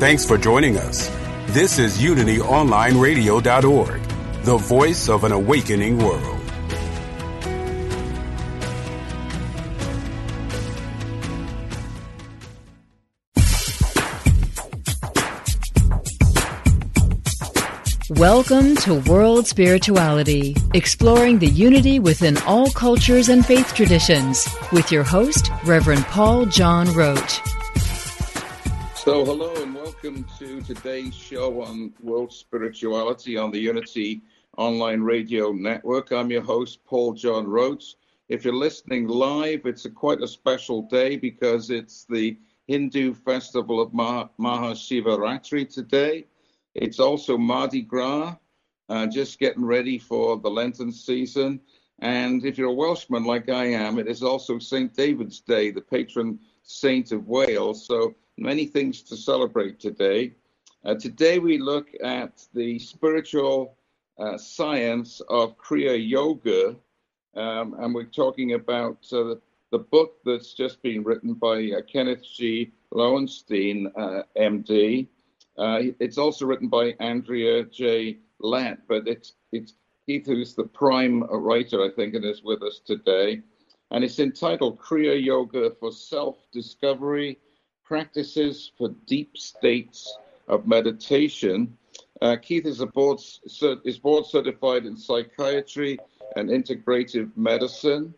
Thanks for joining us. This is UnityOnlineRadio.org, the voice of an awakening world. Welcome to World Spirituality, exploring the unity within all cultures and faith traditions, with your host, Reverend Paul John Roach. So, hello and welcome to today's show on World Spirituality on the Unity Online Radio Network. I'm your host, Paul John Roach. If you're listening live, it's a quite a special day because it's the Hindu festival of Mah- Mahashivaratri today. It's also Mardi Gras, uh, just getting ready for the Lenten season. And if you're a Welshman like I am, it is also St. David's Day, the patron saint of Wales. So many things to celebrate today. Uh, today we look at the spiritual uh, science of Kriya Yoga, um, and we're talking about uh, the, the, book that's just been written by uh, Kenneth G. Lowenstein, MD. Uh, it's also written by Andrea J. Lett, but it's it's Keith who's the prime writer, I think, and is with us today. And it's entitled Kriya Yoga for Self-Discovery practices for deep states of meditation. Uh, Keith is board is board certified in psychiatry and integrative medicine.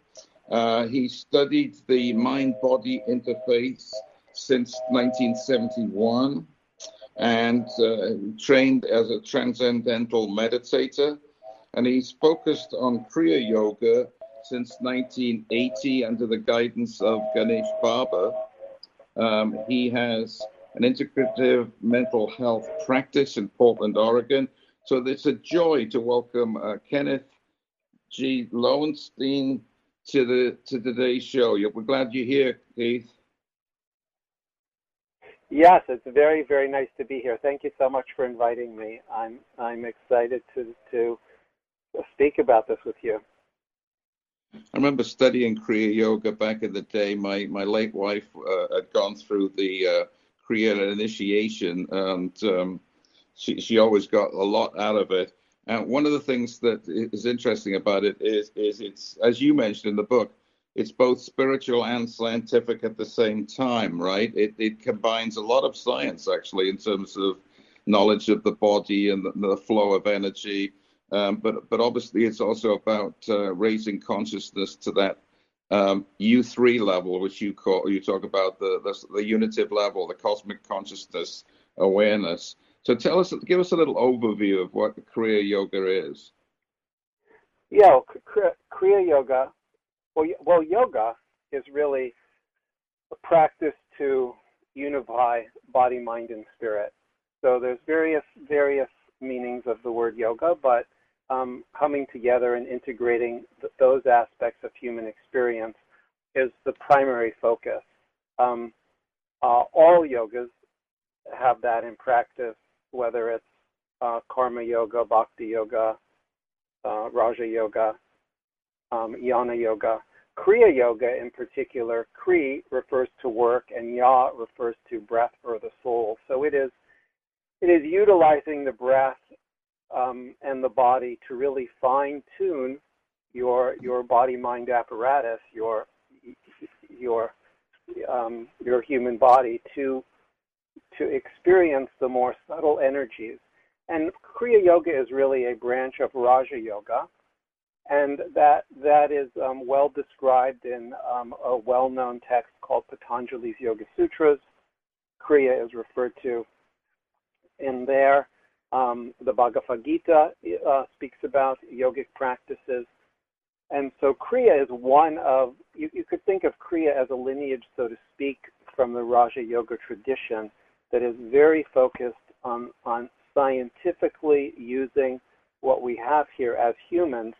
Uh, he studied the mind-body interface since 1971 and uh, trained as a transcendental meditator. And he's focused on Kriya Yoga since 1980 under the guidance of Ganesh Baba. Um, he has an integrative mental health practice in Portland, Oregon. So it's a joy to welcome uh, Kenneth G. Lowenstein to the to today's show. We're glad you're here, Keith. Yes, it's very very nice to be here. Thank you so much for inviting me. I'm I'm excited to to speak about this with you. I remember studying Kriya Yoga back in the day. My my late wife uh, had gone through the uh, Kriya initiation, and um, she she always got a lot out of it. And one of the things that is interesting about it is is it's as you mentioned in the book, it's both spiritual and scientific at the same time, right? It it combines a lot of science actually in terms of knowledge of the body and the, the flow of energy um, but but obviously it's also about uh, raising consciousness to that um, U3 level, which you call you talk about the, the, the unitive level, the cosmic consciousness awareness. So tell us, give us a little overview of what Kriya Yoga is. Yeah, Kriya Yoga. Well, well, yoga is really a practice to unify body, mind, and spirit. So there's various various meanings of the word yoga, but um, coming together and integrating th- those aspects of human experience is the primary focus. Um, uh, all yogas have that in practice, whether it's uh, karma yoga, bhakti yoga, uh, raja yoga, um, jnana yoga. Kriya yoga in particular, Kri refers to work and Ya refers to breath or the soul. So it is it is utilizing the breath um, and the body to really fine tune your your body mind apparatus, your your um, your human body to to experience the more subtle energies. And Kriya Yoga is really a branch of Raja Yoga, and that that is um, well described in um, a well-known text called Patanjali's Yoga Sutras. Kriya is referred to in there. Um, the Bhagavad Gita uh, speaks about yogic practices. And so Kriya is one of, you, you could think of Kriya as a lineage, so to speak, from the Raja Yoga tradition that is very focused on, on scientifically using what we have here as humans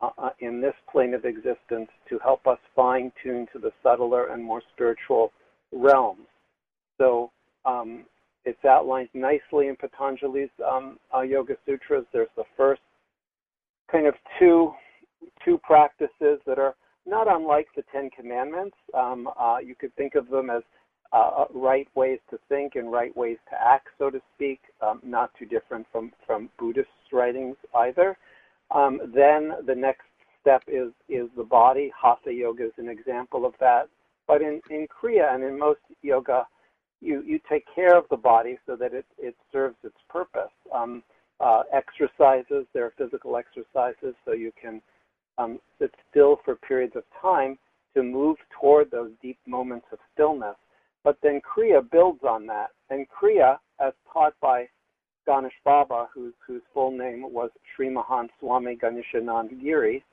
uh, uh, in this plane of existence to help us fine tune to the subtler and more spiritual realms. So um, it's outlined nicely in Patanjali's um, uh, Yoga Sutras. There's the first kind of two two practices that are not unlike the Ten Commandments. Um, uh, you could think of them as uh, right ways to think and right ways to act, so to speak, um, not too different from, from Buddhist writings either. Um, then the next step is, is the body. Hatha yoga is an example of that. But in, in Kriya and in most yoga, you, you take care of the body so that it, it serves its purpose. Um, uh, exercises, there are physical exercises, so you can um, sit still for periods of time to move toward those deep moments of stillness. But then Kriya builds on that. And Kriya, as taught by Ganesh Baba, whose, whose full name was Sri Mahan Swami Ganeshanand Giri,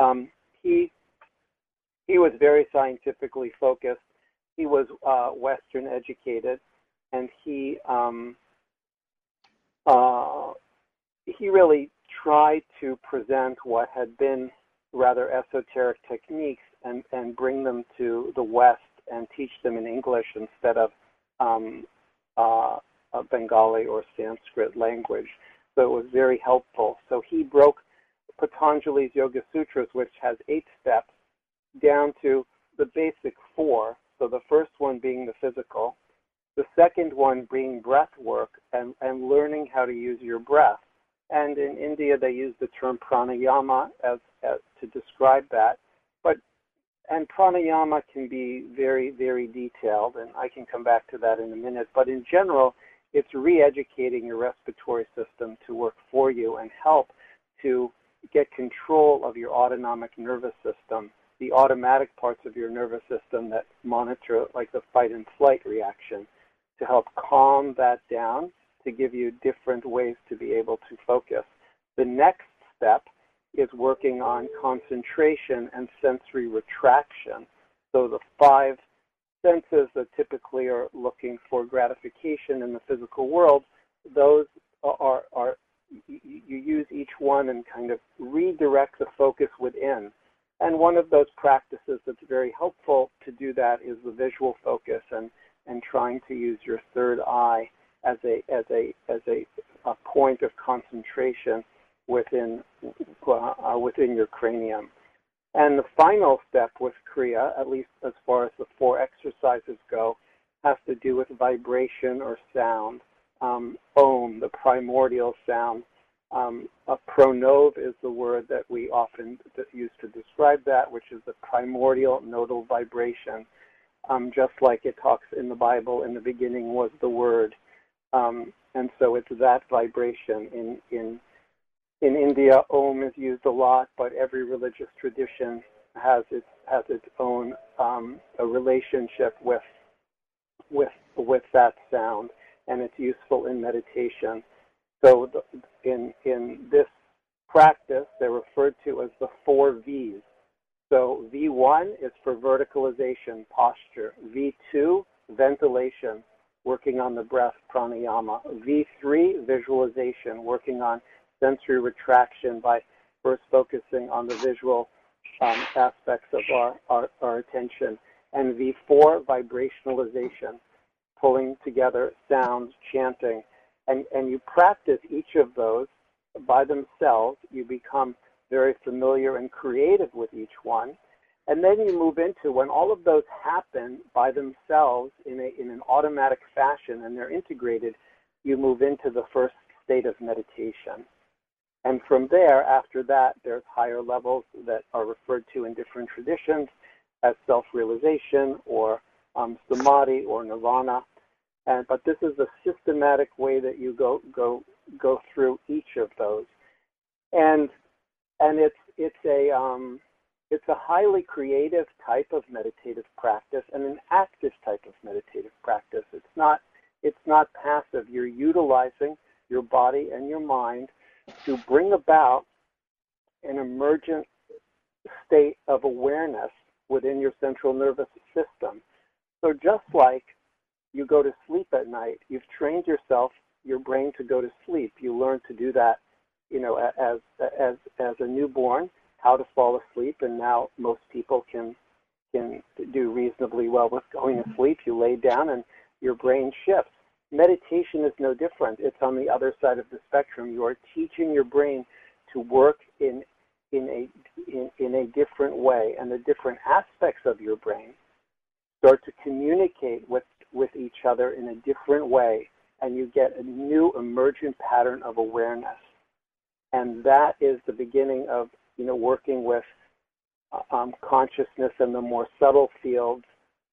um, he, he was very scientifically focused. He was uh, Western educated, and he um, uh, he really tried to present what had been rather esoteric techniques and, and bring them to the West and teach them in English instead of um, uh, Bengali or Sanskrit language. So it was very helpful. So he broke Patanjali's Yoga Sutras, which has eight steps, down to the basic four. So the first one being the physical, the second one being breath work and, and learning how to use your breath. And in India, they use the term pranayama as, as to describe that. But and pranayama can be very, very detailed, and I can come back to that in a minute. But in general, it's re-educating your respiratory system to work for you and help to get control of your autonomic nervous system, the automatic parts of your nervous system that monitor like the fight and flight reaction, to help calm that down to give you different ways to be able to focus. The next step is working on concentration and sensory retraction. So the five senses that typically are looking for gratification in the physical world, those are, are you use each one and kind of redirect the focus within. And one of those practices that's very helpful to do that is the visual focus and, and trying to use your third eye as a as a as a, a point of concentration within uh, within your cranium. And the final step with Kriya, at least as far as the four exercises go, has to do with vibration or sound. Um, Om, the primordial sound. Um, a pranov is the word that we often use to describe that, which is the primordial nodal vibration. Um, just like it talks in the Bible, in the beginning was the word. Um, and so it's that vibration in, in in India, Om is used a lot, but every religious tradition has its has its own um, a relationship with with with that sound, and it's useful in meditation. So in in this practice, they're referred to as the four V's. So V1 is for verticalization, posture. V2, ventilation, working on the breath, pranayama. V3, visualization, working on sensory retraction by first focusing on the visual um, aspects of our, our, our attention. And V4, vibrationalization, pulling together sounds, chanting. And, and you practice each of those by themselves. You become very familiar and creative with each one. And then you move into when all of those happen by themselves in, a, in an automatic fashion and they're integrated, you move into the first state of meditation. And from there, after that, there's higher levels that are referred to in different traditions as self-realization or um, samadhi or nirvana. And, but this is a systematic way that you go go go through each of those, and and it's it's a um, it's a highly creative type of meditative practice and an active type of meditative practice. It's not it's not passive. You're utilizing your body and your mind to bring about an emergent state of awareness within your central nervous system. So just like you go to sleep at night, you've trained yourself, your brain to go to sleep. You learn to do that, you know, as as as a newborn, how to fall asleep, and now most people can can do reasonably well with going to sleep. You lay down and your brain shifts. Meditation is no different. It's on the other side of the spectrum. You are teaching your brain to work in in a in, in a different way, and the different aspects of your brain start to communicate with with each other in a different way, and you get a new emergent pattern of awareness. And that is the beginning of you know working with uh, um, consciousness and the more subtle fields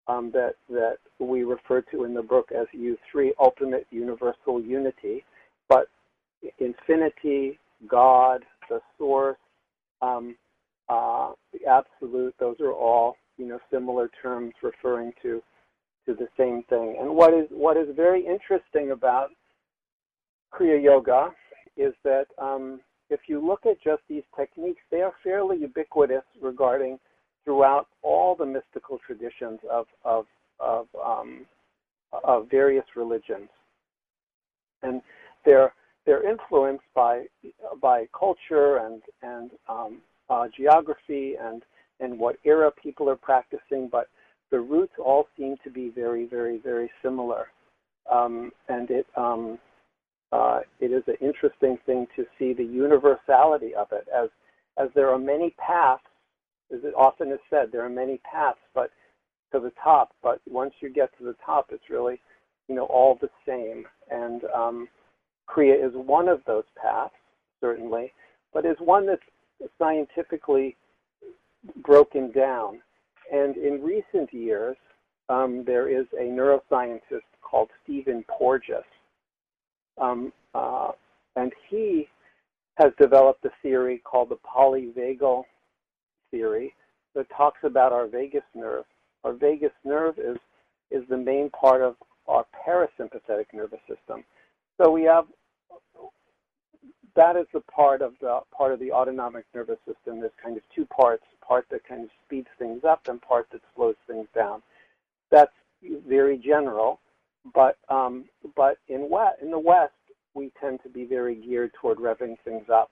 um, that that we refer to in the book as U3, ultimate universal unity. But infinity, God, the source, um, uh, the absolute, those are all you know similar terms referring to to the same thing. And what is what is very interesting about Kriya Yoga is that um, if you look at just these techniques, they are fairly ubiquitous regarding throughout all the mystical traditions of of of, um, of various religions, and they're they're influenced by by culture and and um, uh, geography and and what era people are practicing, but the roots all seem to be very very very similar, um, and it um, uh, it is an interesting thing to see the universality of it as as there are many paths as it often is said there are many paths but to the top but once you get to the top it's really you know all the same. And um, Kriya is one of those paths certainly but is one that's scientifically broken down and in recent years um, there is a neuroscientist called Stephen Porges um, uh, and he has developed a theory called the polyvagal theory that talks about our vagus nerve. Our vagus nerve is is the main part of our parasympathetic nervous system. So we have that is the part of the part of the autonomic nervous system. There's kind of two parts: part that kind of speeds things up and part that slows things down. That's very general. But um, but in west, in the West, we tend to be very geared toward revving things up,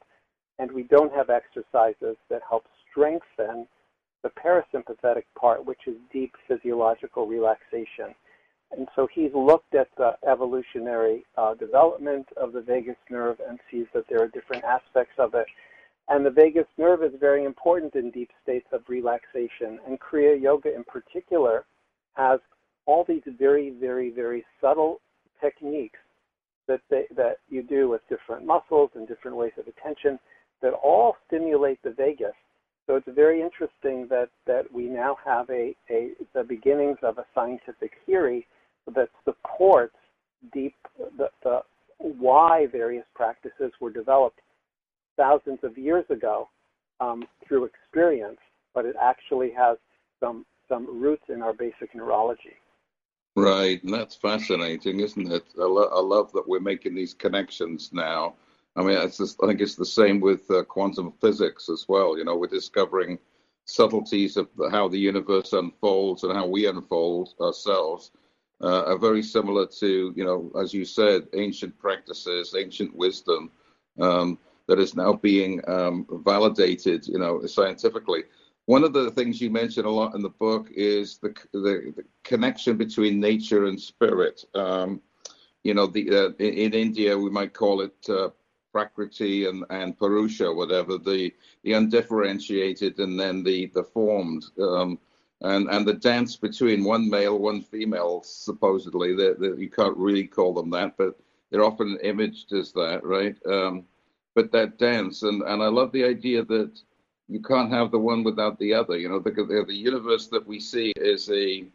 and we don't have exercises that help strengthen the parasympathetic part, which is deep physiological relaxation. And so he's looked at the evolutionary uh, development of the vagus nerve and sees that there are different aspects of it. And the vagus nerve is very important in deep states of relaxation. And Kriya Yoga in particular has all these very, very, very subtle techniques that they, that you do with different muscles and different ways of attention that all stimulate the vagus. So it's very interesting that, that we now have a, a the beginnings of a scientific theory that supports deep the, the why various practices were developed thousands of years ago um, through experience, but it actually has some some roots in our basic neurology. Right, and that's fascinating, isn't it? I, lo- I love that we're making these connections now. I mean, just, I think it's the same with uh, quantum physics as well. You know, we're discovering subtleties of how the universe unfolds and how we unfold ourselves uh, are very similar to, you know, as you said, ancient practices, ancient wisdom um, that is now being um, validated, you know, scientifically. One of the things you mention a lot in the book is the the, the connection between nature and spirit. Um, you know, the uh, in, in, India we might call it uh, prakriti and and purusha, whatever the the undifferentiated and then the the formed. Um, and and the dance between one male, one female, supposedly, that you can't really call them that, but they're often imaged as that, right? Um, but that dance, and and I love the idea that you can't have the one without the other. You know, the, the universe that we see is a,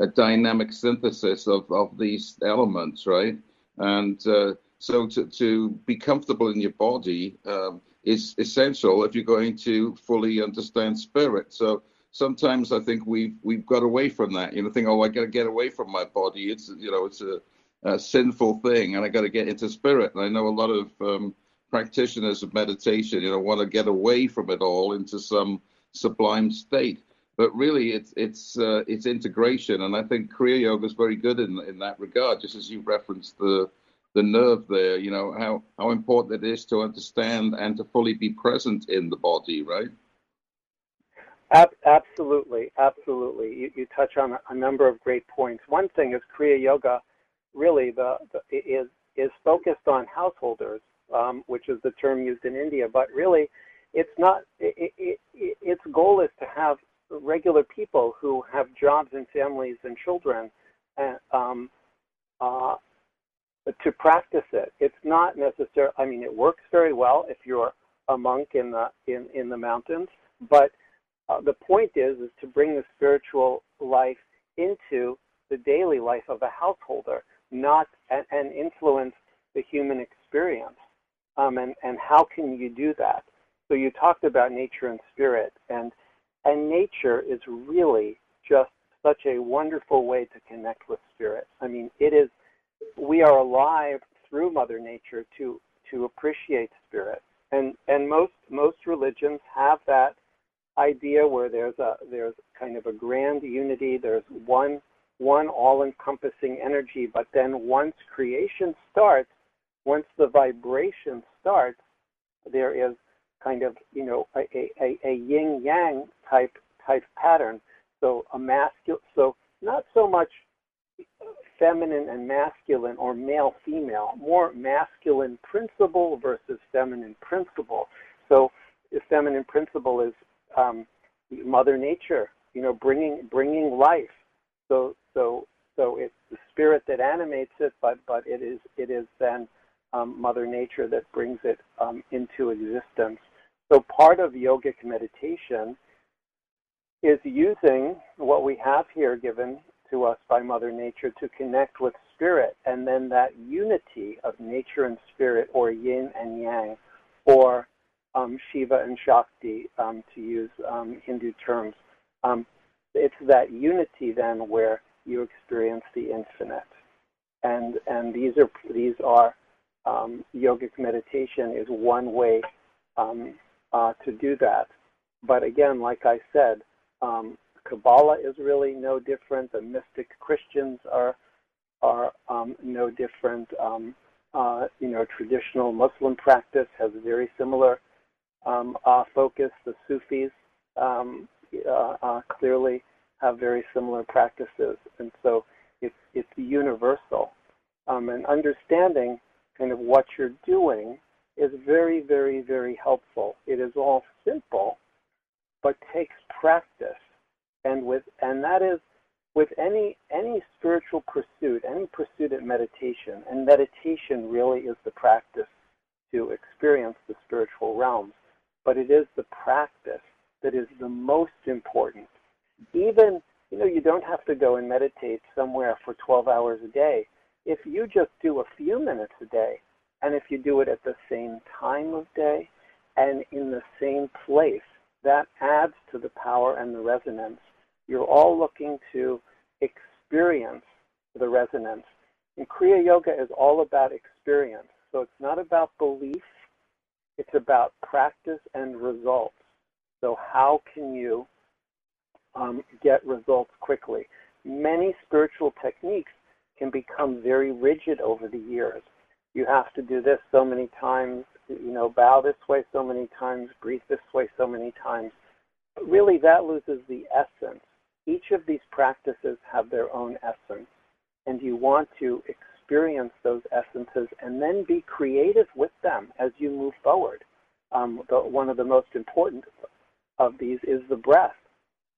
a dynamic synthesis of, of these elements, right? And uh, so to, to be comfortable in your body um, is essential if you're going to fully understand spirit. So sometimes I think we've we've got away from that. You know, think, oh, I got to get away from my body. It's you know, it's a, a sinful thing, and I got to get into spirit. And I know a lot of um, practitioners of meditation, you know, want to get away from it all into some sublime state. but really it's it's uh, it's integration, and I think Kriya Yoga is very good in in that regard. Just as you referenced the the nerve there, you know how how important it is to understand and to fully be present in the body, right? Ab- absolutely, absolutely. You, you touch on a number of great points. One thing is Kriya Yoga, really the, the is is focused on householders, um, which is the term used in India, but really it's not. It, it, it, its goal is to have regular people who have jobs and families and children, and um, uh, to practice it. It's not necessary. I mean, it works very well if you're a monk in the in in the mountains, but uh, the point is is to bring the spiritual life into the daily life of a householder, not and, and influence the human experience. Um, and and how can you do that? So you talked about nature and spirit, and and nature is really just such a wonderful way to connect with spirit. I mean, it is we are alive through Mother Nature to to appreciate spirit, and and most most religions have that idea where there's a there's kind of a grand unity. There's one one all-encompassing energy, but then once creation starts, once the vibration starts, there is kind of you know a, a, a yin yang type type pattern. So a masculine, so not so much feminine and masculine or male female, more masculine principle versus feminine principle. So feminine principle is um, Mother Nature, you know, bringing bringing life. So so so it's the spirit that animates it, but but it is it is then um, Mother Nature that brings it um, into existence. So part of yogic meditation is using what we have here given to us by Mother Nature to connect with spirit, and then that unity of nature and spirit, or yin and yang, or um, Shiva and Shakti, um, to use um, Hindu terms. Um, it's that unity then where you experience the infinite, and and these are these are um, yogic meditation is one way um, uh, to do that. But again, like I said, Kabbalah is really no different. The mystic Christians are are no different. Uh, you know, traditional Muslim practice has very similar um, focus. The Sufis um, uh, uh, clearly have very similar practices, and so it's it's universal. Um, and understanding kind of what you're doing is very, very, very helpful. It is all simple, but takes practice, and with and that is with any any spiritual pursuit, any pursuit at meditation, and meditation really is the practice to experience the spiritual realms, but it is the practice that is the most important. Even you know you don't have to go and meditate somewhere for 12 hours a day. If you just do a few minutes a day, and if you do it at the same time of day and in the same place, that adds to the power and the resonance. You're all looking to experience the resonance. And Kriya Yoga is all about experience. So it's not about belief, it's about practice and results. So, how can you um, get results quickly? Many spiritual techniques can become very rigid over the years you have to do this so many times, you know, bow this way so many times, breathe this way so many times. But really, that loses the essence. Each of these practices have their own essence, and you want to experience those essences and then be creative with them as you move forward. Um, the, one of the most important of these is the breath.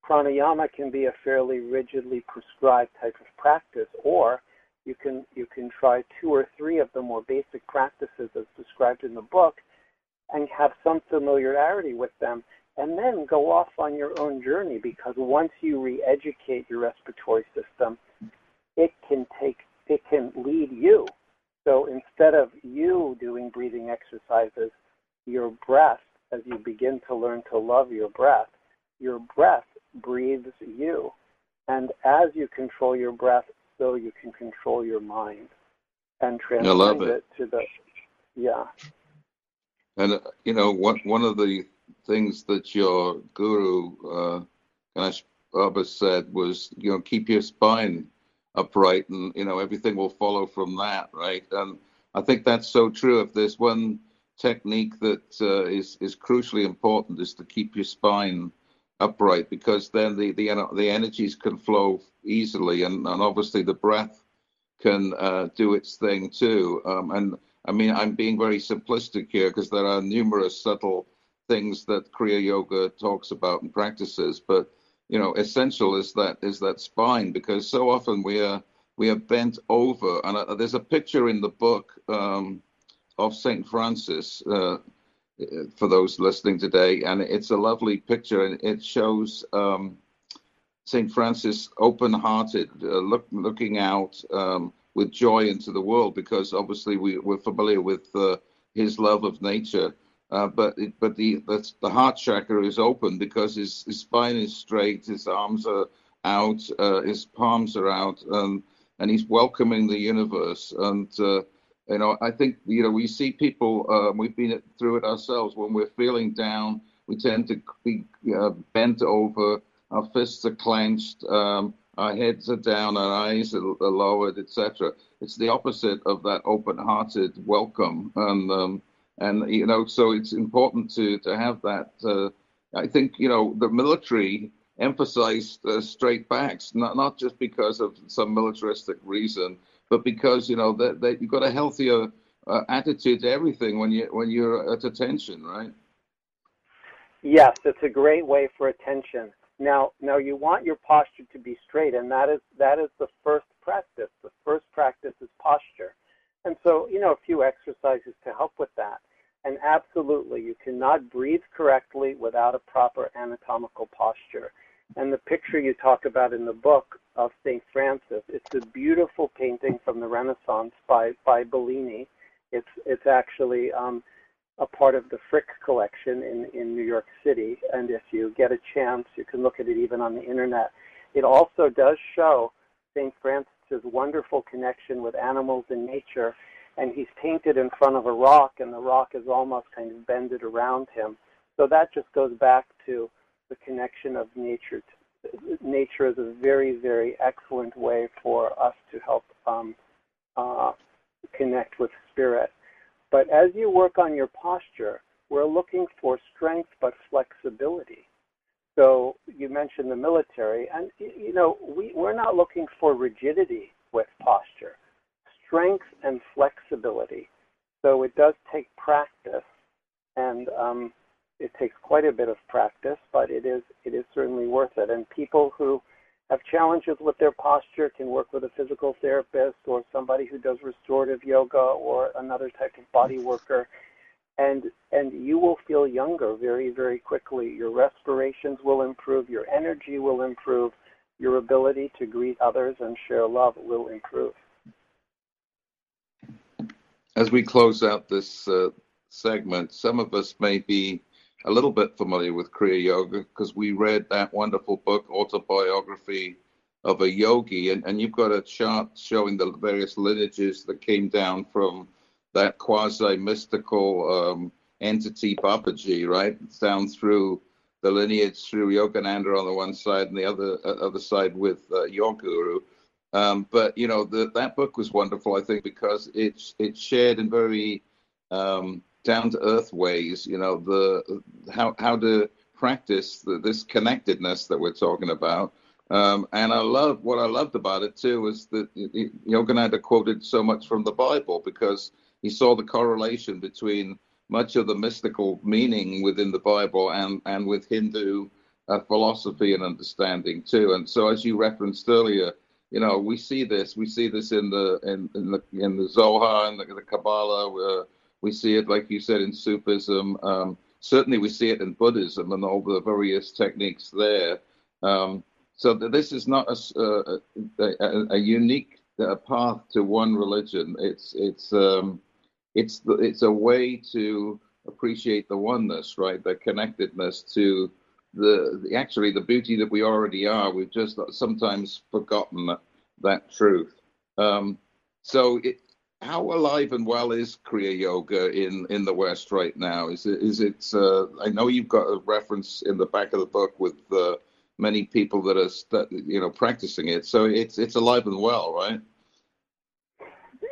Pranayama can be a fairly rigidly prescribed type of practice, or you can you can try two or three of the more basic practices as described in the book and have some familiarity with them and then go off on your own journey because once you re-educate your respiratory system it can take it can lead you so instead of you doing breathing exercises your breath as you begin to learn to love your breath your breath breathes you and as you control your breath so you can control your mind and transcend it. it. to the yeah. And uh, you know, one one of the things that your guru uh, Ganesh Baba said was, you know, keep your spine upright, and you know everything will follow from that, right? And I think that's so true. If there's one technique that uh, is is crucially important, is to keep your spine upright because then the the the energies can flow easily, and, and obviously the breath can uh, do its thing too. Um, and I mean, I'm being very simplistic here because there are numerous subtle things that Kriya Yoga talks about and practices, but you know, essential is that is that spine because so often we are we are bent over. And uh, there's a picture in the book um, of Saint Francis uh, for those listening today, and it's a lovely picture, and it shows um, Saint Francis open-hearted, uh, look, looking out um, with joy into the world, because obviously we, we're familiar with uh, his love of nature uh, but it, but the the heart chakra is open because his, his spine is straight, his arms are out, uh, his palms are out, and and he's welcoming the universe. And uh, you know, I think you know we see people. Um, we've been through it ourselves. When we're feeling down, we tend to be uh, bent over. Our fists are clenched. Um, our heads are down. Our eyes are, are lowered, etc. It's the opposite of that open-hearted welcome. And um, and you know, so it's important to to have that. Uh, I think you know the military emphasized uh, straight backs, not not just because of some militaristic reason, but because you know that, that you've got a healthier uh, attitude to everything when you when you're at attention, right? Yes, it's a great way for attention. Now, now you want your posture to be straight, and that is that is the first practice. The first practice is posture. And so, you know, a few exercises to help with that. And absolutely, you cannot breathe correctly without a proper anatomical posture. And the picture you talk about in the book of St. Francis, it's a beautiful painting from the Renaissance by, by Bellini. It's, it's actually um, a part of the Frick collection in, in New York City. And if you get a chance, you can look at it even on the internet. It also does show St. Francis his wonderful connection with animals and nature, and he's painted in front of a rock, and the rock is almost kind of bended around him. So that just goes back to the connection of nature. Nature is a very, very excellent way for us to help um, uh, connect with spirit. But as you work on your posture, we're looking for strength but flexibility. So you mentioned the military, and you know we we're not looking for rigidity with posture, strength and flexibility. So it does take practice, and um, it takes quite a bit of practice, but it is it is certainly worth it. And people who have challenges with their posture can work with a physical therapist or somebody who does restorative yoga or another type of body worker and and you will feel younger very very quickly. Your respirations will improve. Your energy will improve. Your ability to greet others and share love will improve. As we close out this uh, segment some of us may be a little bit familiar with kriya yoga because we read that wonderful book autobiography of a yogi. And, and you've got a chart showing the various lineages that came down from that quasi mystical um, entity Babaji, right? It's down through the lineage through Yogananda on the one side and the other uh, other side with uh, guru. Um, but you know the, that book was wonderful, I think, because it it shared in very um, down to earth ways. You know the how how to practice the, this connectedness that we're talking about. Um, and I love what I loved about it too was that Yogananda quoted so much from the Bible because he saw the correlation between much of the mystical meaning within the Bible and, and with Hindu uh, philosophy and understanding too. And so, as you referenced earlier, you know, we see this. We see this in the in, in the in the Zohar and the, the Kabbalah. We see it, like you said, in Sufism. Um, certainly, we see it in Buddhism and all the various techniques there. Um, so this is not a, uh, a, a, a unique uh, path to one religion. It's it's um, it's the, it's a way to appreciate the oneness, right? The connectedness to the, the, actually the beauty that we already are. We've just sometimes forgotten that, that truth. Um, so, it, how alive and well is Kriya Yoga in in the West right now? Is it is it? Uh, I know you've got a reference in the back of the book with uh, many people that are you know practicing it. So it's it's alive and well, right?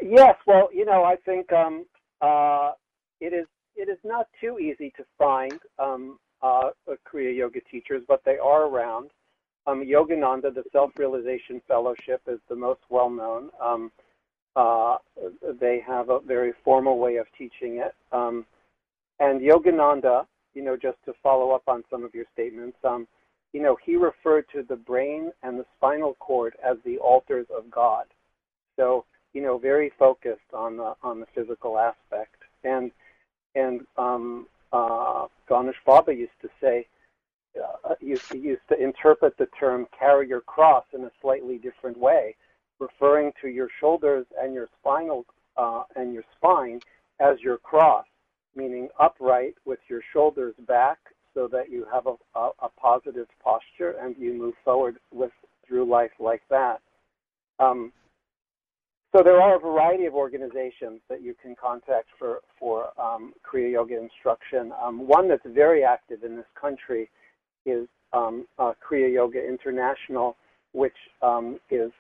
Yes. Well, you know, I think um, uh, it is it is not too easy to find um, uh, Kriya Yoga teachers, but they are around. Um, Yogananda, the Self Realization Fellowship, is the most well known. Um, uh, they have a very formal way of teaching it. Um, and Yogananda, you know, just to follow up on some of your statements, um, you know, he referred to the brain and the spinal cord as the altars of God. So, you know, very focused on the on the physical aspect. And and um, uh, Ganesh Baba used to say, uh, used to used to interpret the term "carry your cross" in a slightly different way, referring to your shoulders and your spinal uh, and your spine as your cross, meaning upright with your shoulders back, so that you have a, a, a positive posture and you move forward with through life like that. Um, so there are a variety of organizations that you can contact for for um, Kriya Yoga instruction. Um, one that's very active in this country is um, uh, Kriya Yoga International, which um, is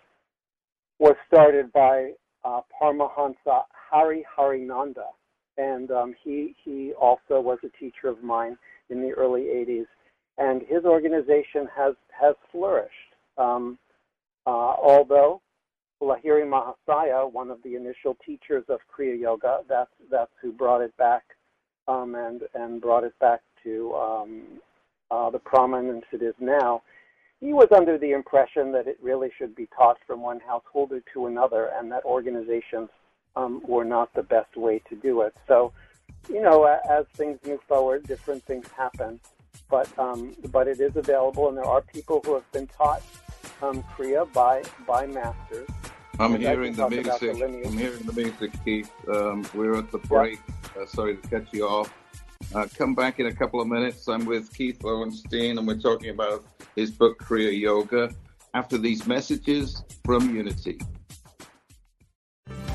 was started by uh, Paramahansa Hari Harinanda, and um, he he also was a teacher of mine in the early 80s, and his organization has has flourished. Um, uh, although Lahiri Mahasaya, one of the initial teachers of Kriya Yoga, that's that's who brought it back um, and and brought it back to um, uh, the prominence it is now. He was under the impression that it really should be taught from one householder to another, and that organizations um, were not the best way to do it. So, you know, as things move forward, different things happen, but um, but it is available, and there are people who have been taught um, Kriya by by masters. I'm hearing the music. The I'm hearing the music, Keith. Um, we're at the break. Uh, sorry to cut you off. Uh, come back in a couple of minutes. I'm with Keith Lowenstein, and we're talking about his book, Kriya Yoga. After these messages from Unity.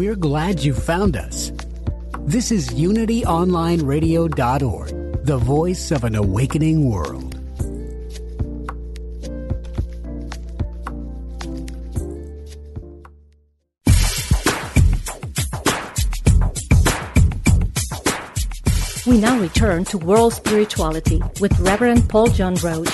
We're glad you found us. This is UnityOnlineRadio.org, the voice of an awakening world. We now return to World Spirituality with Reverend Paul John Roach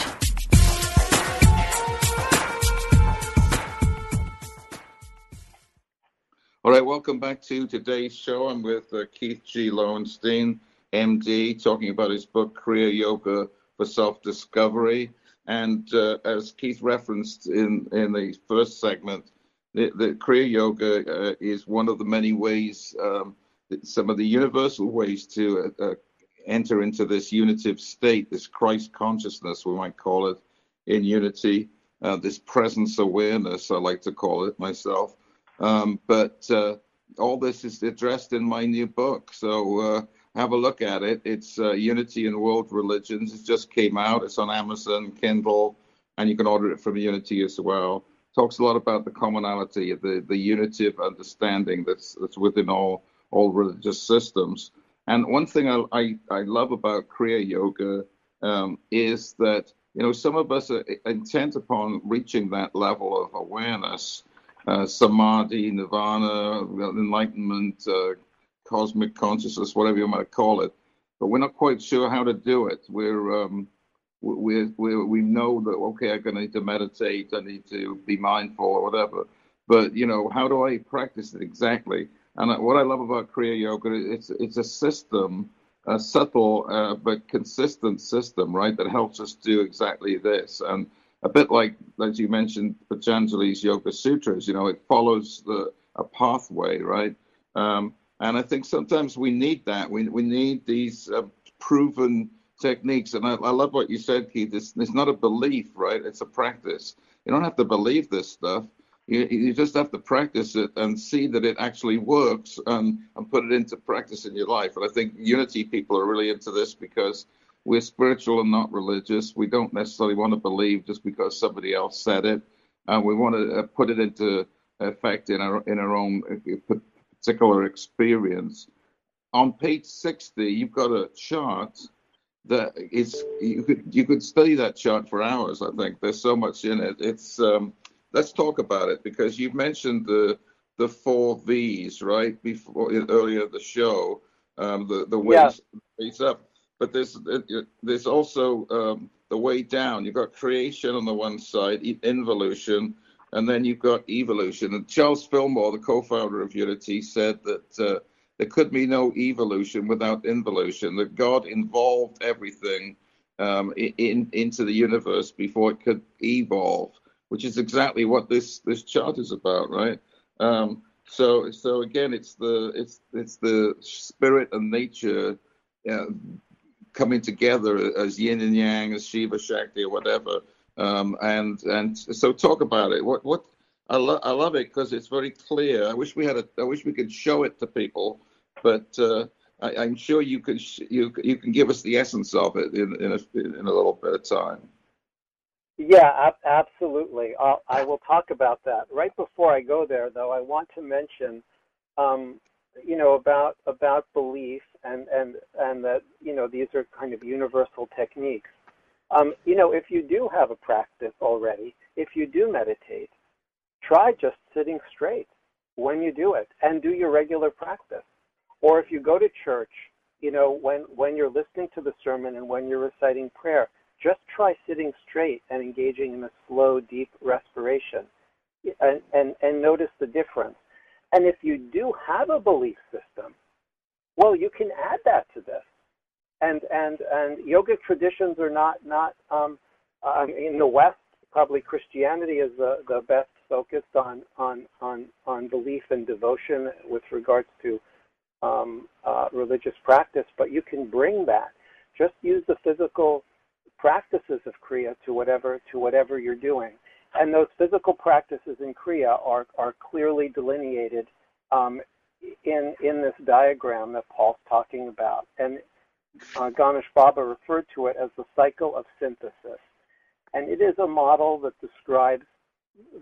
All right, welcome back to today's show. I'm with uh, Keith G. Lowenstein, MD, talking about his book, Kriya Yoga for Self Discovery. And uh, as Keith referenced in, in the first segment, the, the Kriya Yoga uh, is one of the many ways, um, some of the universal ways to uh, uh, enter into this unitive state, this Christ consciousness, we might call it, in unity, uh, this presence awareness, I like to call it myself. Um, but uh, all this is addressed in my new book. So uh, have a look at it. It's uh, Unity in World Religions. It just came out. It's on Amazon, Kindle, and you can order it from Unity as well. Talks a lot about the commonality, the the unity of understanding that's that's within all all religious systems. And one thing I I, I love about Kriya Yoga um, is that you know some of us are intent upon reaching that level of awareness uh, samadhi, nirvana, enlightenment, uh, cosmic consciousness, whatever you might call it. But we're not quite sure how to do it. We're um, we we we know that okay, I'm going to need to meditate, I need to be mindful or whatever. But you know, how do I practice it exactly? And what I love about Kriya Yoga, is it's it's a system, a subtle uh, but consistent system, right, that helps us do exactly this. And a bit like, as you mentioned, Patanjali's Yoga Sutras. You know, it follows the a pathway, right? Um, and I think sometimes we need that. We we need these uh, proven techniques. And I, I love what you said, Keith. It's, it's not a belief, right? It's a practice. You don't have to believe this stuff. You, you just have to practice it and see that it actually works and, and put it into practice in your life. And I think unity people are really into this because we're spiritual and not religious. We don't necessarily want to believe just because somebody else said it. And we want to uh, put it into effect in our in our own uh, particular experience. On page 60, you've got a chart that is you could you could study that chart for hours. I think there's so much in it. It's um, let's talk about it because you've mentioned the the four V's right before earlier in the show. Um, the the ways, yeah. ways up, but there's there's also um, the way down. You've got creation on the one side, involution, and then you've got evolution. And Charles Fillmore, the co-founder of Unity, said that uh, there could be no evolution without involution. That God involved everything um, in into the universe before it could evolve, which is exactly what this this chart is about, right? Um, so so again, it's the it's it's the spirit and nature. Uh, coming together as yin and yang, as Shiva Shakti or whatever. Um, and and so talk about it. What what I love I love it because it's very clear. I wish we had a I wish we could show it to people, but uh, I, am sure you can sh- you you can give us the essence of it in in a, in a little bit of time. Yeah, ab- absolutely. I'll, I will talk about that. Right before I go there, though, I want to mention um, you know about about belief and and and that you know these are kind of universal techniques. Um, you know if you do have a practice already if you do meditate try just sitting straight when you do it and do your regular practice. Or if you go to church you know when when you're listening to the sermon and when you're reciting prayer just try sitting straight and engaging in a slow deep respiration. And and, and notice the difference and if you do have a belief system, well, you can add that to this. And and and yogic traditions are not not um, uh, in the West. Probably Christianity is the, the best focused on on on on belief and devotion with regards to um, uh, religious practice. But you can bring that. Just use the physical practices of kriya to whatever to whatever you're doing and those physical practices in Kriya are, are clearly delineated um, in, in this diagram that Paul's talking about. And uh, Ganesh Baba referred to it as the cycle of synthesis. And it is a model that describes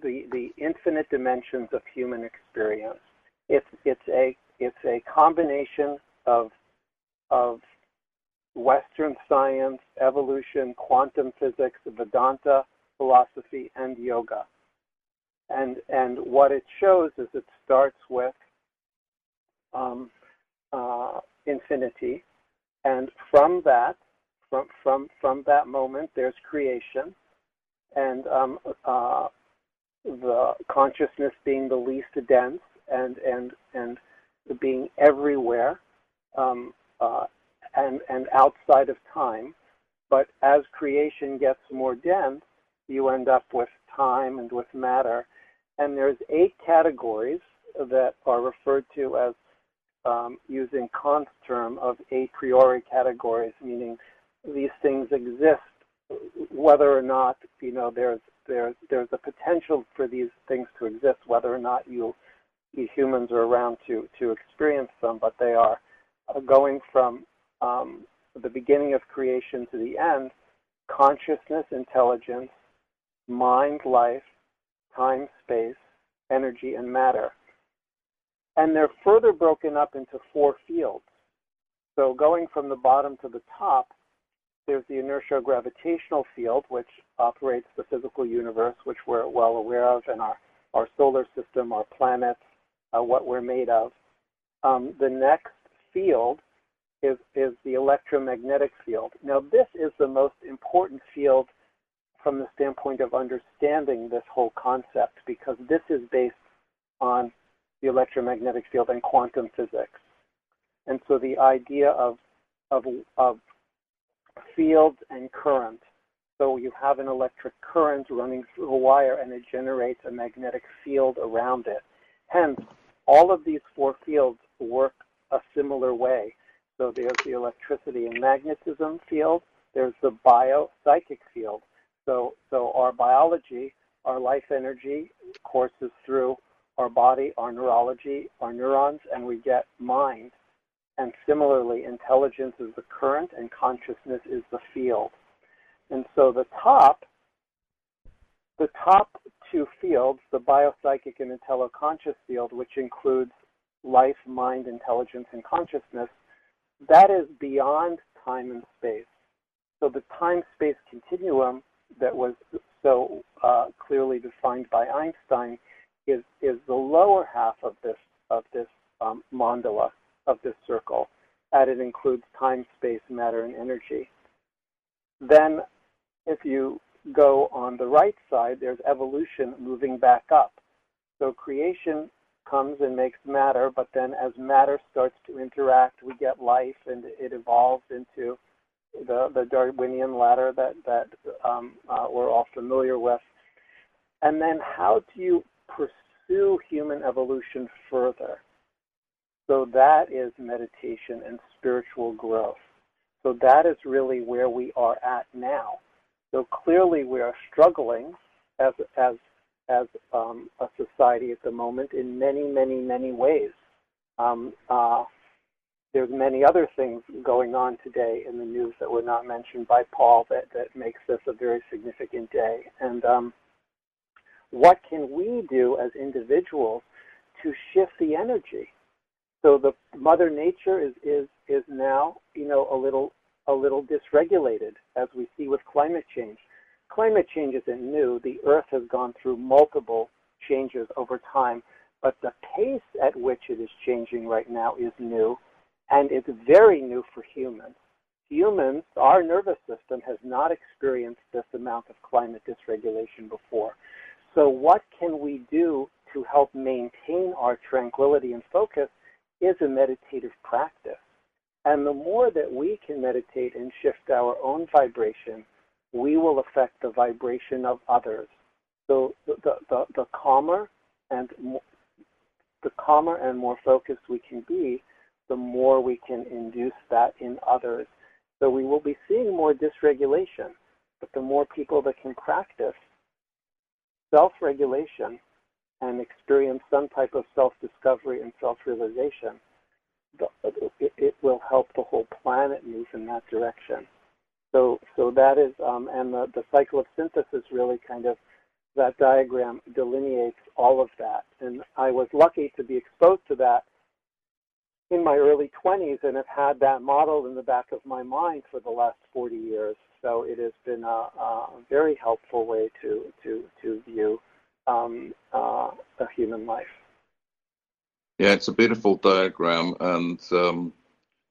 the, the infinite dimensions of human experience. It's, it's, a, it's a combination of, of Western science, evolution, quantum physics, Vedanta, philosophy and yoga. And and what it shows is it starts with um, uh, infinity, and from that, from from from that moment, there's creation, and um, uh, the consciousness being the least dense, and and and being everywhere, um, uh, and and outside of time. But as creation gets more dense, you end up with time and with matter. And there's eight categories that are referred to as um, using Kant's term of a priori categories, meaning these things exist whether or not you know there's there's there's a potential for these things to exist whether or not you you humans are around to to experience them but they are uh, going from um, the beginning of creation to the end consciousness intelligence mind, life, time, space, energy, and matter. And they're further broken up into four fields. So going from the bottom to the top, there's the inertial gravitational field, which operates the physical universe, which we're well aware of, and our, our solar system, our planets, uh, what we're made of. Um, the next field is, is the electromagnetic field. Now, this is the most important field from the standpoint of understanding this whole concept because this is based on the electromagnetic field and quantum physics. And so the idea of, of, of fields and current. So you have an electric current running through a wire and it generates a magnetic field around it. Hence, all of these four fields work a similar way. So there's the electricity and magnetism field. There's the biopsychic field. So, so our biology, our life energy courses through our body, our neurology, our neurons, and we get mind. And similarly, intelligence is the current and consciousness is the field. And so the top, the top two fields, the biopsychic and intello-conscious field, which includes life, mind, intelligence, and consciousness, that is beyond time and space. So the time-space continuum that was so uh, clearly defined by Einstein is is the lower half of this of this um, mandala of this circle, and it includes time, space, matter, and energy. Then, if you go on the right side, there's evolution moving back up. So creation comes and makes matter, but then as matter starts to interact, we get life, and it evolves into the, the Darwinian ladder that that um, uh, we're all familiar with. And then, how do you pursue human evolution further? So that is meditation and spiritual growth. So that is really where we are at now. So clearly, we are struggling as as as um, a society at the moment in many, many, many ways. Um, uh, there's many other things going on today in the news that were not mentioned by Paul that, that makes this a very significant day. And um, what can we do as individuals to shift the energy? So the Mother Nature is, is, is now, you know, a little a little dysregulated, as we see with climate change. Climate change isn't new. The Earth has gone through multiple changes over time, but the pace at which it is changing right now is new and it's very new for humans. Humans, our nervous system has not experienced this amount of climate dysregulation before. So, what can we do to help maintain our tranquility and focus is a meditative practice. And the more that we can meditate and shift our own vibration, we will affect the vibration of others. So the, the, the calmer and more, the calmer and more focused we can be, the more we can induce that in others. So we will be seeing more dysregulation, but the more people that can practice self-regulation and experience some type of self-discovery and self-realization, it, it will help the whole planet move in that direction. So, so that is, um, and the, the cycle of synthesis really kind of, that diagram delineates all of that. And I was lucky to be exposed to that in my early 20s and have had that model in the back of my mind for the last 40 years. So it has been a, a very helpful way to to to view um, uh, a human life. Yeah, it's a beautiful diagram, and um,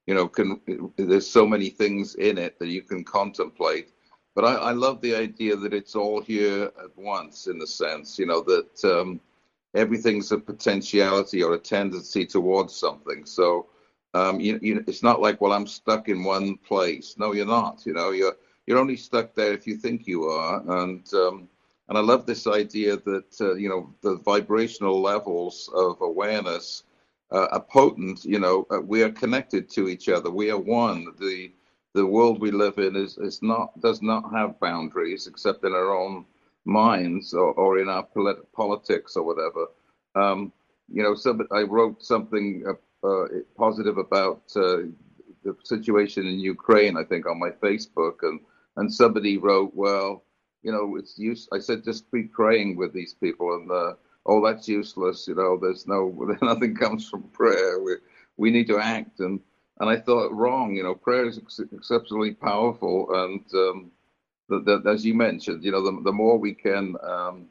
you know, can there's so many things in it that you can contemplate. But I, I love the idea that it's all here at once, in a sense. You know that. Um, everything's a potentiality or a tendency towards something. So um, you, you, it's not like, well, I'm stuck in one place. No, you're not. You know, you're you're only stuck there if you think you are. And um, and I love this idea that uh, you know the vibrational levels of awareness uh, are potent. You know, uh, we are connected to each other. We are one. The the world we live in is, is not does not have boundaries except in our own minds or, or in our polit- politics or whatever. Um, you know, some, I wrote something uh, uh, positive about uh, the situation in Ukraine, I think, on my Facebook, and and somebody wrote, well, you know, it's use. I said just be praying with these people, and oh, that's useless. You know, there's no nothing comes from prayer. We we need to act, and and I thought wrong. You know, prayer is ex- exceptionally powerful, and um, the, the, as you mentioned, you know, the, the more we can um,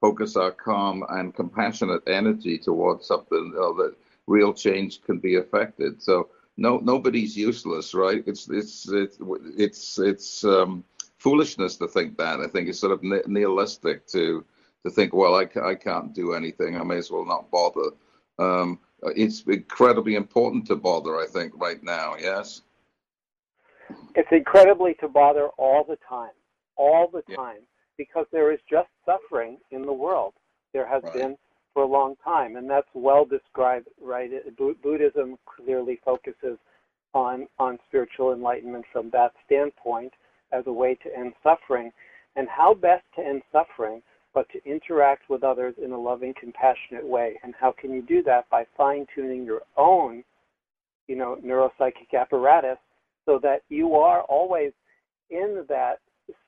focus our calm and compassionate energy towards something, you know, that real change can be affected. So no, nobody's useless, right? It's it's it's it's it's um, foolishness to think that. I think it's sort of nihilistic to to think, well, I, I can't do anything. I may as well not bother. Um, it's incredibly important to bother. I think right now, yes. It's incredibly to bother all the time, all the Yeah. time, because there is just suffering in the world. There has Right. been for a long time, and that's well described, right? Bu- Buddhism clearly focuses on on spiritual enlightenment from that standpoint as a way to end suffering, and how best to end suffering, but to interact with others in a loving, compassionate way. And how can you do that by fine tuning your own, you know, neuropsychic apparatus so that you are always in that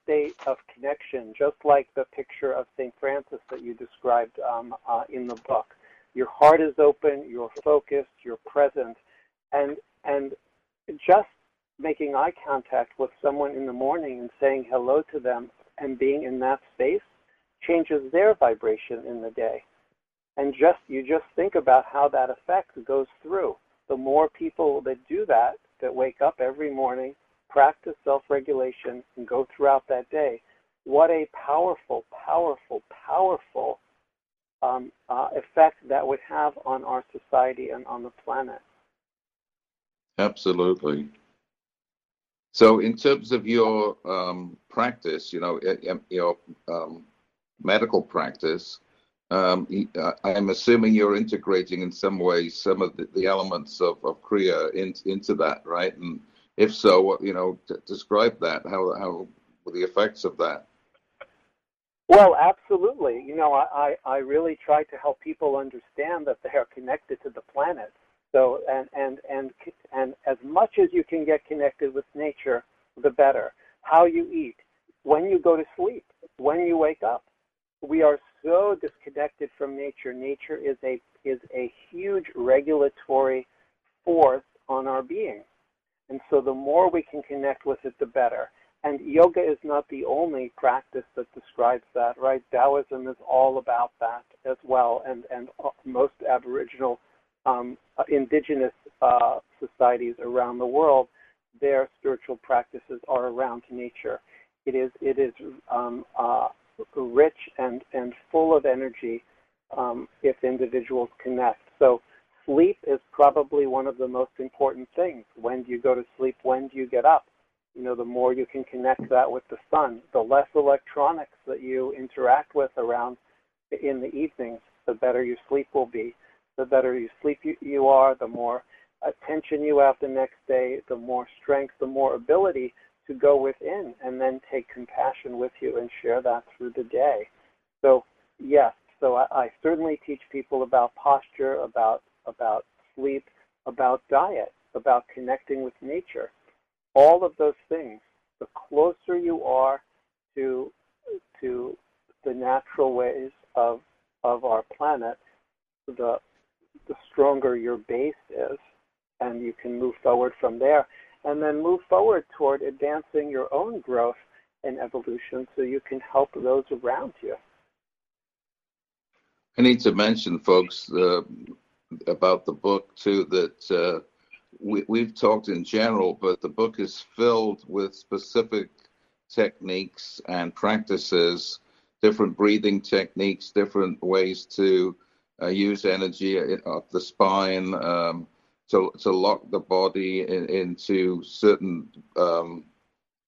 state of connection, just like the picture of St. Francis that you described um, uh, in the book. Your heart is open, you're focused, you're present, and and just making eye contact with someone in the morning and saying hello to them and being in that space changes their vibration in the day. And just you just think about how that effect goes through. The more people that do that, that wake up every morning, practice self-regulation, and go throughout that day, what a powerful, powerful, powerful um, uh, effect that would have on our society and on the planet. Absolutely. So, in terms of your um, practice, you know, your um, medical practice, um, uh, I'm assuming you're integrating in some way some of the, the elements of, of Kriya in, into that, right? And if so, what you know, t- describe that. How how the effects of that? Well, absolutely. You know, I, I really try to help people understand that they are connected to the planet so and and and and as much as you can get connected with nature, the better. How you eat, when you go to sleep, when you wake up. We are so disconnected from nature. Nature is a is a huge regulatory force on our being. And so the more we can connect with it, the better. And yoga is not the only practice that describes that, right? Taoism is all about that as well. And, and most Aboriginal um, uh, indigenous uh, societies around the world, their spiritual practices are around nature. It is it is um, uh, rich and and full of energy um, if individuals connect. So sleep is probably one of the most important things. When do you go to sleep? When do you get up? You know, the more you can connect that with the sun, the less electronics that you interact with around in the evenings, the better your sleep will be the better you sleep you, you are, the more attention you have the next day, the more strength, the more ability to go within and then take compassion with you and share that through the day. So yes, so I, I certainly teach people about posture, about about sleep, about diet, about connecting with nature. All of those things, the closer you are to to the natural ways of of our planet, the the stronger your base is, and you can move forward from there, and then move forward toward advancing your own growth and evolution so you can help those around you. I need to mention, folks, uh, about the book too, that uh, we, we've talked in general, but the book is filled with specific techniques and practices, different breathing techniques, different ways to uh, use energy of the spine um, to to lock the body in, into certain um,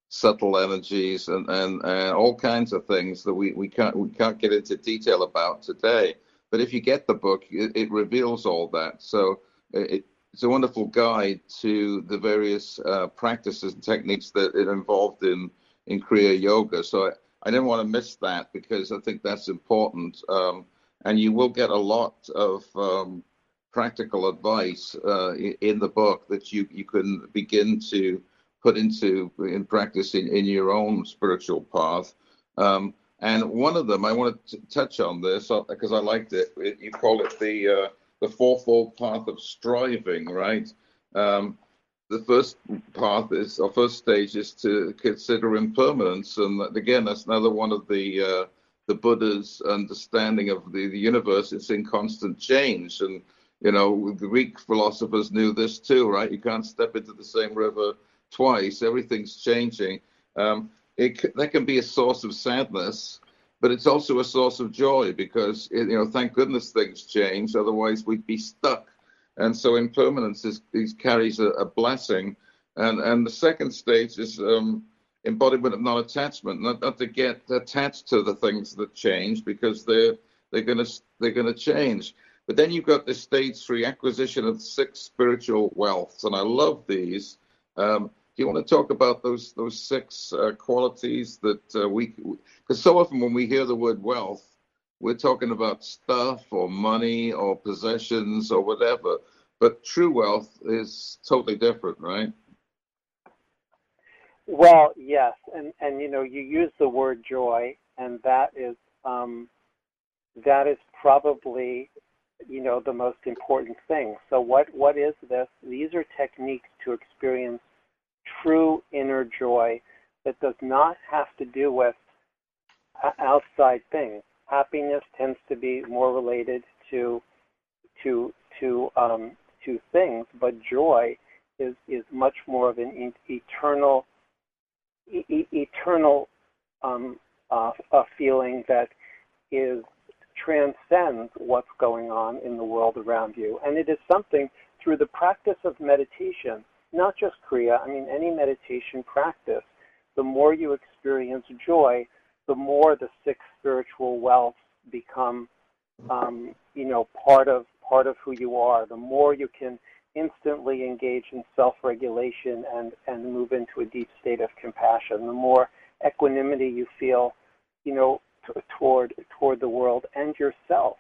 subtle energies and, and, and all kinds of things that we, we can't we can't get into detail about today. But if you get the book, it, it reveals all that. So it, it's a wonderful guide to the various uh, practices and techniques that it involved in in Kriya Yoga. So I, I didn't want to miss that because I think that's important. Um, and you will get a lot of um, practical advice uh, in the book that you, you can begin to put into in practice in, in your own spiritual path. Um, and one of them, I want to touch on this because uh, I liked it. it. You call it the uh, the fourfold path of striving, right? Um, the first path is, or first stage is to consider impermanence, and again, that's another one of the uh, the Buddha's understanding of the, the universe It's in constant change. And, you know, the Greek philosophers knew this too, right? You can't step into the same river twice, everything's changing. Um, it, that can be a source of sadness, but it's also a source of joy because, you know, thank goodness things change, otherwise we'd be stuck. And so impermanence is, is carries a, a blessing. And, and the second stage is um, embodiment of non-attachment, not, not to get attached to the things that change because they're they're gonna they're gonna change. But then you've got the stage three acquisition of six spiritual wealths, and I love these. Um, do you want to talk about those those six uh, qualities that uh, we? Because so often when we hear the word wealth, we're talking about stuff or money or possessions or whatever. But true wealth is totally different, right? Well, yes, and and you know you use the word joy, and that is um, that is probably you know the most important thing. So what what is this? These are techniques to experience true inner joy that does not have to do with outside things. Happiness tends to be more related to to to um, to things, but joy is is much more of an eternal e- eternal um, uh, a feeling that is transcends what's going on in the world around you, and it is something through the practice of meditation not just Kriya, I mean any meditation practice, the more you experience joy, the more the six spiritual wealths become, um, you know, part of part of who you are. The more you can instantly engage in self-regulation and and move into a deep state of compassion. The more equanimity you feel, you know, t- toward toward the world and yourself.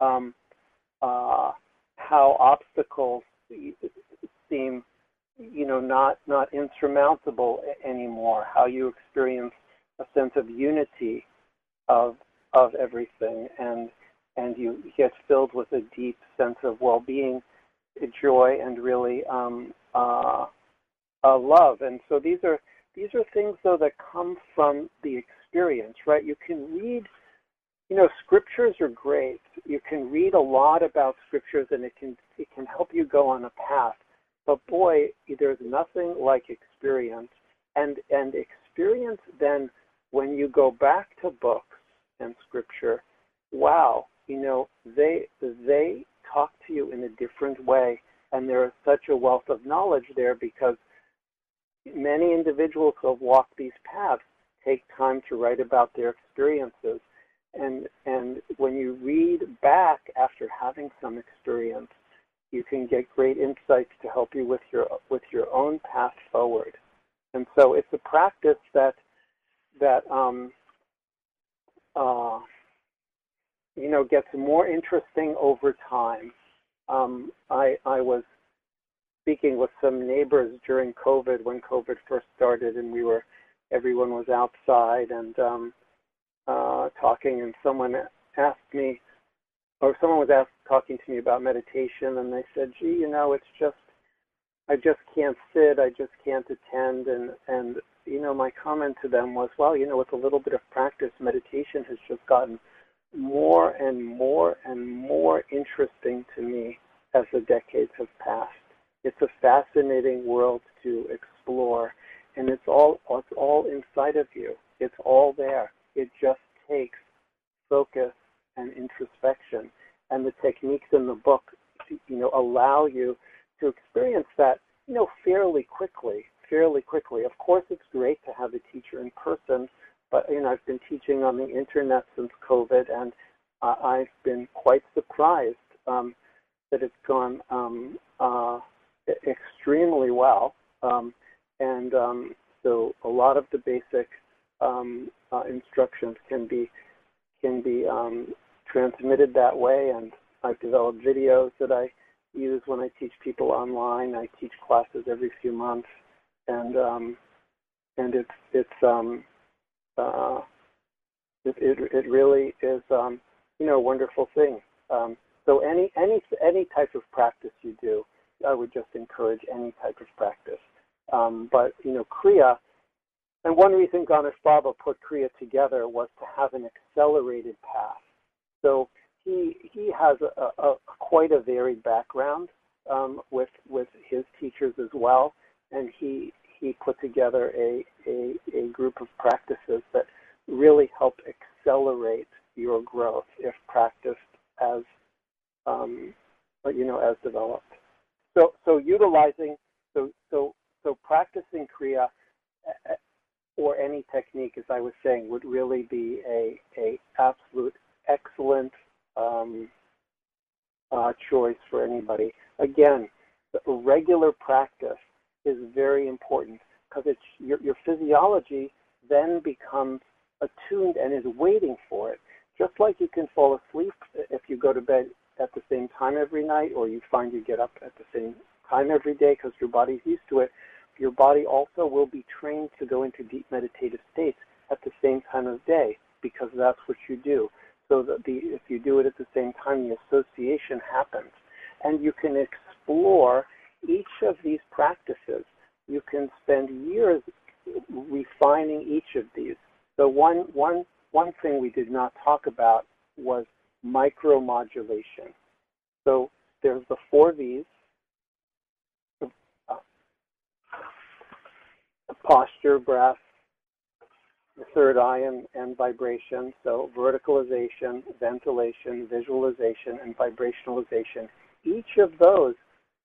Um, uh, how obstacles seem you know not not insurmountable anymore. How you experience a sense of unity of of everything. And and you get filled with a deep sense of well-being joy and really um, uh, uh, love. And so these are these are things though that come from the experience right? You can read you know scriptures are great. You can read a lot about scriptures and it can it can help you go on a path. But boy, there's nothing like experience. And and experience then when you go back to books and scripture, wow, you know, they they talk to you in a different way. And there is such a wealth of knowledge there because many individuals who have walked these paths take time to write about their experiences and and when you read back after having some experience you can get great insights to help you with your with your own path forward. And so it's a practice that that um, uh, you know gets more interesting over time. Um, I I was speaking with some neighbors during COVID when COVID first started, and we were everyone was outside and um, uh, talking, and someone asked me or someone was asked, talking to me about meditation, and they said, "Gee, you know, it's just I just can't sit, I just can't attend," and and you know, my comment to them was, "Well, you know, with a little bit of practice, meditation has just gotten more and more and more interesting to me as the decades have passed. It's a fascinating world to explore, and it's all it's all inside of you. It's all there. It just takes focus and introspection. And the techniques in the book, you know, allow you to experience that, you know, fairly quickly, fairly quickly. Of course, it's great to have a teacher in person, but you know, I've been teaching on the internet since COVID, and uh, I've been quite surprised um, that it's gone um, uh, extremely well. Um, and um, so, a lot of the basic um, uh, instructions can be can be um, transmitted that way. And I've developed videos that I use when I teach people online. I teach classes every few months, and um, and it's it's um, uh, it, it it really is um, you know a wonderful thing. Um, so any any any type of practice you do, I would just encourage any type of practice. Um, but you know, Kriya, and one reason Ganesh Baba put Kriya together was to have an accelerated path. So he he has a, a quite a varied background um, with with his teachers as well, and he he put together a, a a group of practices that really help accelerate your growth if practiced as um, you know as developed. So so utilizing so so so practicing kriya or any technique, as I was saying, would really be a a absolute excellent um, uh, choice for anybody. Again, regular practice is very important because it's your, your physiology then becomes attuned and is waiting for it. Just like you can fall asleep if you go to bed at the same time every night, or you find you get up at the same time every day because your body's used to it, your body also will be trained to go into deep meditative states at the same time of day because that's what you do. So that the if you do it at the same time, the association happens, and you can explore each of these practices. You can spend years refining each of these. So one one one thing we did not talk about was micromodulation. So there's the four V's, uh, posture, breath, the third eye and, and vibration. So verticalization, ventilation, visualization, and vibrationalization. Each of those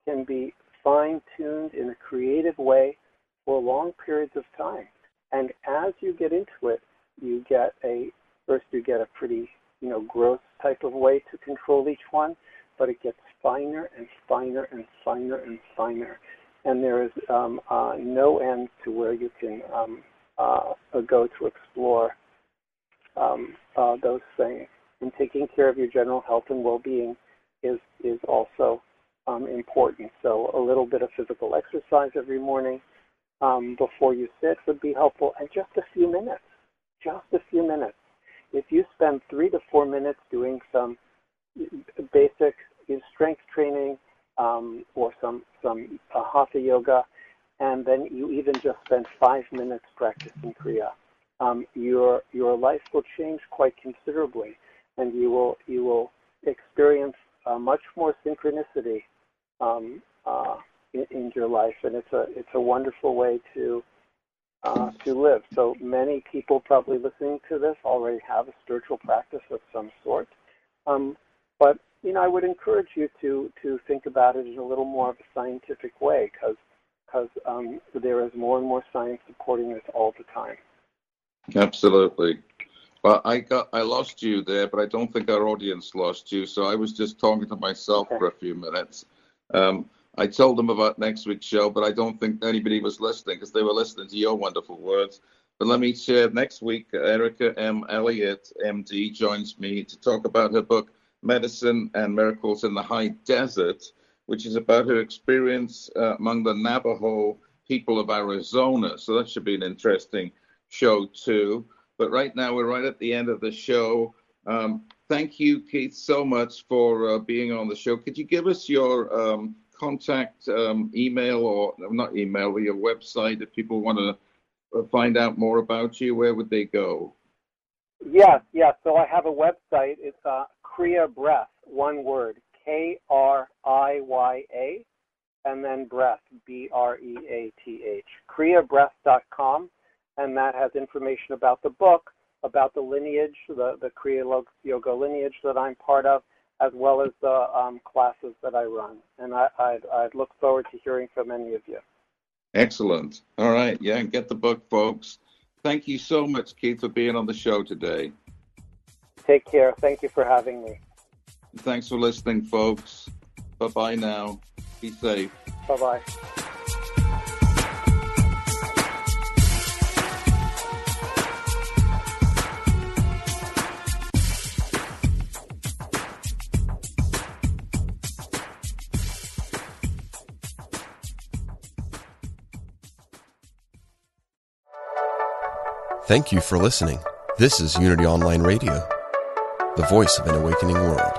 can be fine tuned in a creative way for long periods of time. And as you get into it, you get a first you get a pretty you know gross type of way to control each one, but it gets finer and finer and finer and finer, and there is um, uh, no end to where you can um, uh, go to explore um, uh, those things. And taking care of your general health and well-being is is also um, important. So a little bit of physical exercise every morning um, before you sit would be helpful, and just a few minutes, just a few minutes. If you spend three to four minutes doing some basic strength training um, or some some uh, hatha yoga, and then you even just spend five minutes practicing kriya, um, your your life will change quite considerably, and you will you will experience uh, much more synchronicity um, uh, in, in, your life, and it's a it's a wonderful way to uh, to live. So many people probably listening to this already have a spiritual practice of some sort, um, but you know I would encourage you to to think about it in a little more of a scientific way because because um, there is more and more science supporting this all the time. Absolutely. Well, I got I lost you there, but I don't think our audience lost you. So I was just talking to myself okay. for a few minutes. Um, I told them about next week's show, but I don't think anybody was listening because they were listening to your wonderful words. But let me share next week, Erica M. Elliott, MD, joins me to talk about her book, Medicine and Miracles in the High Desert which is about her experience uh, among the Navajo people of Arizona. So that should be an interesting show, too. But right now, we're right at the end of the show. Um, thank you, Keith, so much for uh, being on the show. Could you give us your um, contact um, email or not email, your website if people want to uh, find out more about you? Where would they go? Yes, yes. So I have a website. It's uh, Kriya Breath, one word, K R I Y A, and then breath, B R E A T H. KriyaBreath.com, and that has information about the book, about the lineage, the, the Kriya Yoga lineage that I'm part of, as well as the um, classes that I run. And I, I'd, I'd look forward to hearing from any of you. Excellent. All right. Yeah, get the book, folks. Thank you so much, Keith, for being on the show today. Take care. Thank you for having me. Thanks for listening, folks. Bye bye now. Be safe. Bye bye. Thank you for listening. This is Unity Online Radio, the voice of an awakening world.